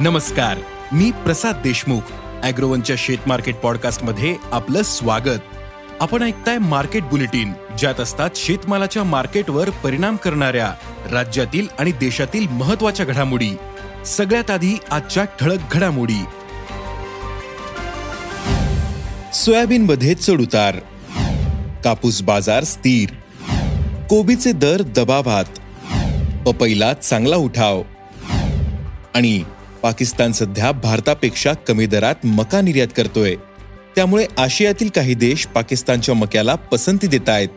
नमस्कार मी प्रसाद देशमुख अॅग्रोवनच्या शेत मार्केट पॉडकास्टमध्ये आपलं स्वागत. आपण ऐकताय मार्केट बुलेटिन ज्यात असतात शेतमालाच्या मार्केटवर परिणाम करणाऱ्या राज्यातील आणि देशातील महत्त्वाच्या घडामोडी. सगळ्यात आधी आजच्या ठळक घडामोडी. सोयाबीन मध्ये चढउतार कापूस बाजार स्थिर. कोबीचे दर दबावात. पपईला चांगला उठाव. आणि पाकिस्तान सध्या भारतापेक्षा कमी दरात मका निर्यात करतोय. त्यामुळे आशियातील काही देश पाकिस्तानच्या मक्याला पसंती देत आहेत.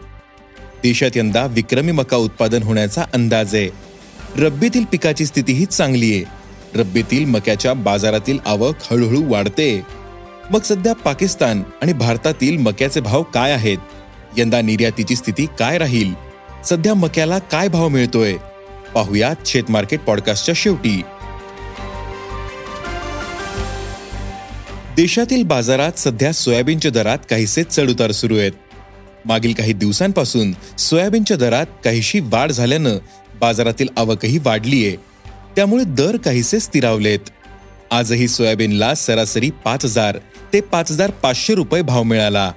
देशात यंदा विक्रमी मका उत्पादन होण्याचा अंदाज आहे. रब्बीतील पिकाची स्थितीही चांगली आहे. रब्बीतील मक्याच्या बाजारातील आवक हळूहळू वाढते. मग सध्या पाकिस्तान आणि भारतातील मक्याचे भाव काय आहेत? यंदा निर्यातीची स्थिती काय राहील? सध्या मक्याला काय भाव मिळतोय? पाहुयात शेत मार्केट पॉडकास्टच्या शेवटी. देशातील बाजारात सध्या सोयाबीनच्या दरात काहीसे चढउतार सुरू आहेत. मागील काही दिवसांपासून सोयाबीनच्या दरात काहीशी वाढ झाल्यानं बाजारातील आवकही वाढलीये. त्यामुळे दर काहीसे स्थिरावलेत. आजही सोयाबीनला सरासरी पाच हजार ते पाच हजार पाचशे रुपये भाव मिळाला.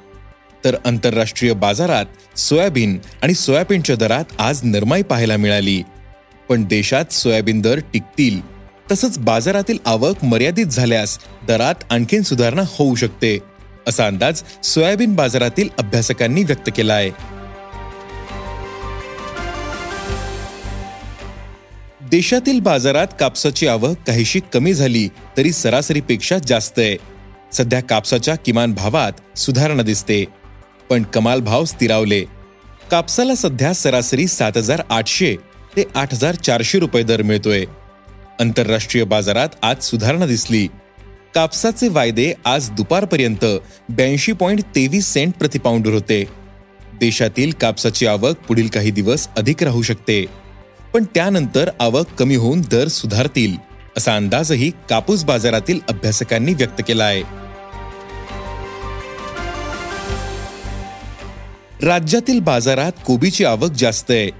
तर आंतरराष्ट्रीय बाजारात सोयाबीन आणि सोयाबीनच्या दरात आज नरमाई पाहायला मिळाली. पण देशात सोयाबीन दर टिकतील तसंच बाजारातील आवक मर्यादित झाल्यास दरात आणखीन सुधारणा होऊ शकते असा अंदाज सोयाबीन बाजारातील अभ्यासकांनी व्यक्त केला आहे देशातील बाजारात कापसाची आवक काहीशी कमी झाली तरी सरासरीपेक्षा जास्त आहे. सध्या कापसाच्या किमान भावात सुधारणा दिसते पण कमाल भाव स्थिरावले. कापसाला सध्या सरासरी सात हजार आठशे ते आठ हजार चारशे रुपये दर मिळतोय. आंतरराष्ट्रीय बाजारात आज सुधारणा दिसली. कापसाचे वायदे आज दुपारपर्यंत ब्याऐंशी पॉईंट तेवीस सेंट प्रतिपाऊंडर होते. देशातील कापसाची आवक पुढील काही दिवस अधिक राहू शकते. पण त्यानंतर आवक कमी होऊन दर सुधारतील असा अंदाजही कापूस बाजारातील अभ्यासकांनी व्यक्त केला आहे राज्यातील बाजारात कोबीची आवक जास्त आहे.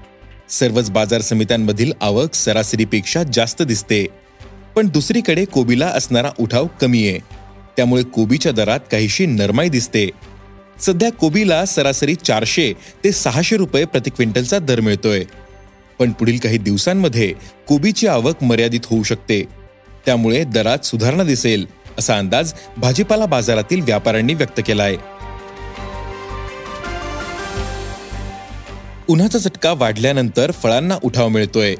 सर्वच बाजार समित्यांमधील आवक सरासरीपेक्षा जास्त दिसते. पण दुसरीकडे कोबीला असणारा उठाव कमी आहे. त्यामुळे कोबीच्या दरात काहीशी नरमाई दिसते. सध्या कोबीला सरासरी चारशे ते सहाशे रुपये प्रति क्विंटलचा दर मिळतोय. पण पुढील काही दिवसांमध्ये कोबीची आवक मर्यादित होऊ शकते. त्यामुळे दरात सुधारणा दिसेल असा अंदाज भाजीपाला बाजारातील व्यापाऱ्यांनी व्यक्त केला आहे उन्हाचा चटका वाढल्यानंतर फळांना उठाव मिळतोय.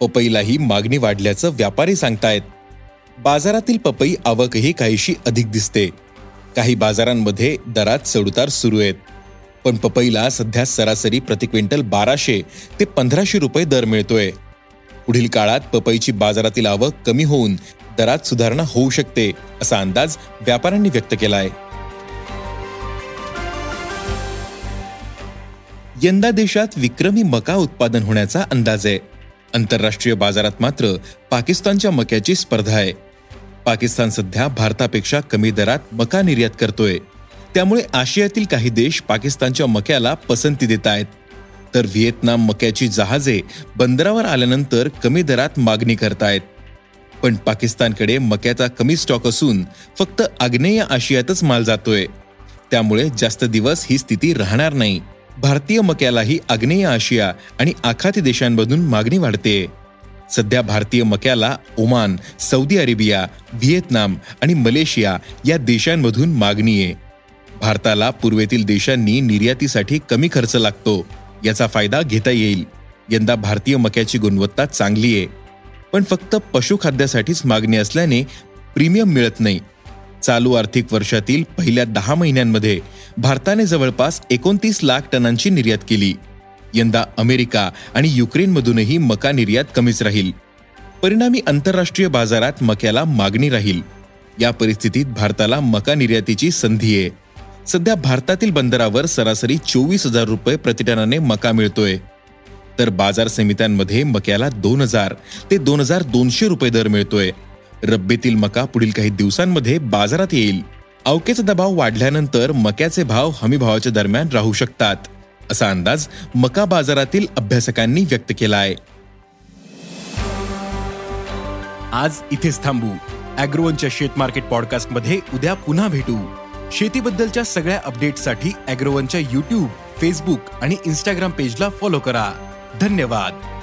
पपईलाही मागणी वाढल्याचं व्यापारी सांगतायत. बाजारातील पपई आवकही काहीशी अधिक दिसते. काही बाजारांमध्ये दरात चढउतार सुरू आहेत. पण पपईला सध्या सरासरी प्रति क्विंटल बाराशे ते पंधराशे रुपये दर मिळतोय. पुढील काळात पपईची बाजारातील आवक कमी होऊन दरात सुधारणा होऊ शकते असा अंदाज व्यापाऱ्यांनी व्यक्त केला आहे यंदा देशात विक्रमी मका उत्पादन होण्याचा अंदाज आहे. आंतरराष्ट्रीय बाजारात मात्र पाकिस्तानच्या मक्याची स्पर्धा आहे. पाकिस्तान सध्या भारतापेक्षा कमी दरात मका निर्यात करतोय. त्यामुळे आशियातील काही देश पाकिस्तानच्या मक्याला पसंती देत आहेत. तर व्हिएतनाम मक्याची जहाजे बंदरावर आल्यानंतर कमी दरात मागणी करतायत. पण पाकिस्तानकडे मक्याचा कमी स्टॉक असून फक्त आग्नेय आशियातच माल जातोय. त्यामुळे जास्त दिवस ही स्थिती राहणार नाही. भारतीय मक्यालाही आग्नेय आशिया आणि आखाती देशांमधून मागणी वाढते. सध्या भारतीय मक्याला ओमान सौदी अरेबिया व्हिएतनाम आणि मलेशिया या देशांमधून मागणी आहे. भारताला पूर्वेतील देशांनी निर्यातीसाठी कमी खर्च लागतो याचा फायदा घेता येईल. यंदा भारतीय मक्याची गुणवत्ता चांगली आहे. पण फक्त पशुखाद्यासाठीच मागणी असल्याने प्रीमियम मिळत नाही. चालू आर्थिक वर्षातील पहिल्या दहा महिन्यांमध्ये भारताने जवळपास एकोणतीस लाख टनांची निर्यात केली. यंदा अमेरिका आणि युक्रेनमधूनही मका निर्यात कमीच राहील. परिणामी आंतरराष्ट्रीय बाजारात मक्याला मागणी राहील. या परिस्थितीत भारताला मका निर्यातीची संधी आहे. सध्या भारतातील बंदरावर सरासरी चोवीस हजार रुपये प्रतिटनाने मका मिळतोय. तर बाजार समित्यांमध्ये मक्याला दोन हजार ते दोन हजार दोनशे रुपये दर मिळतोय. रब्बीतील मका पुढील काही दिवसांमध्ये बाजारात येईल. अवकेचा दबाव वाढल्यानंतर मक्याचे भाव हमी भावाच्या दरम्यान राहू शकतात असा अंदाज मका बाजारातील अभ्यासकांनी व्यक्त केला आहे आज इथेच थांबू. अॅग्रोवनच्या शेत मार्केट पॉडकास्टमध्ये उद्या पुन्हा भेटू. शेतीबद्दलच्या सगळ्या अपडेटसाठी अॅग्रोवनच्या युट्यूब फेसबुक आणि इन्स्टाग्राम पेजला फॉलो करा. धन्यवाद.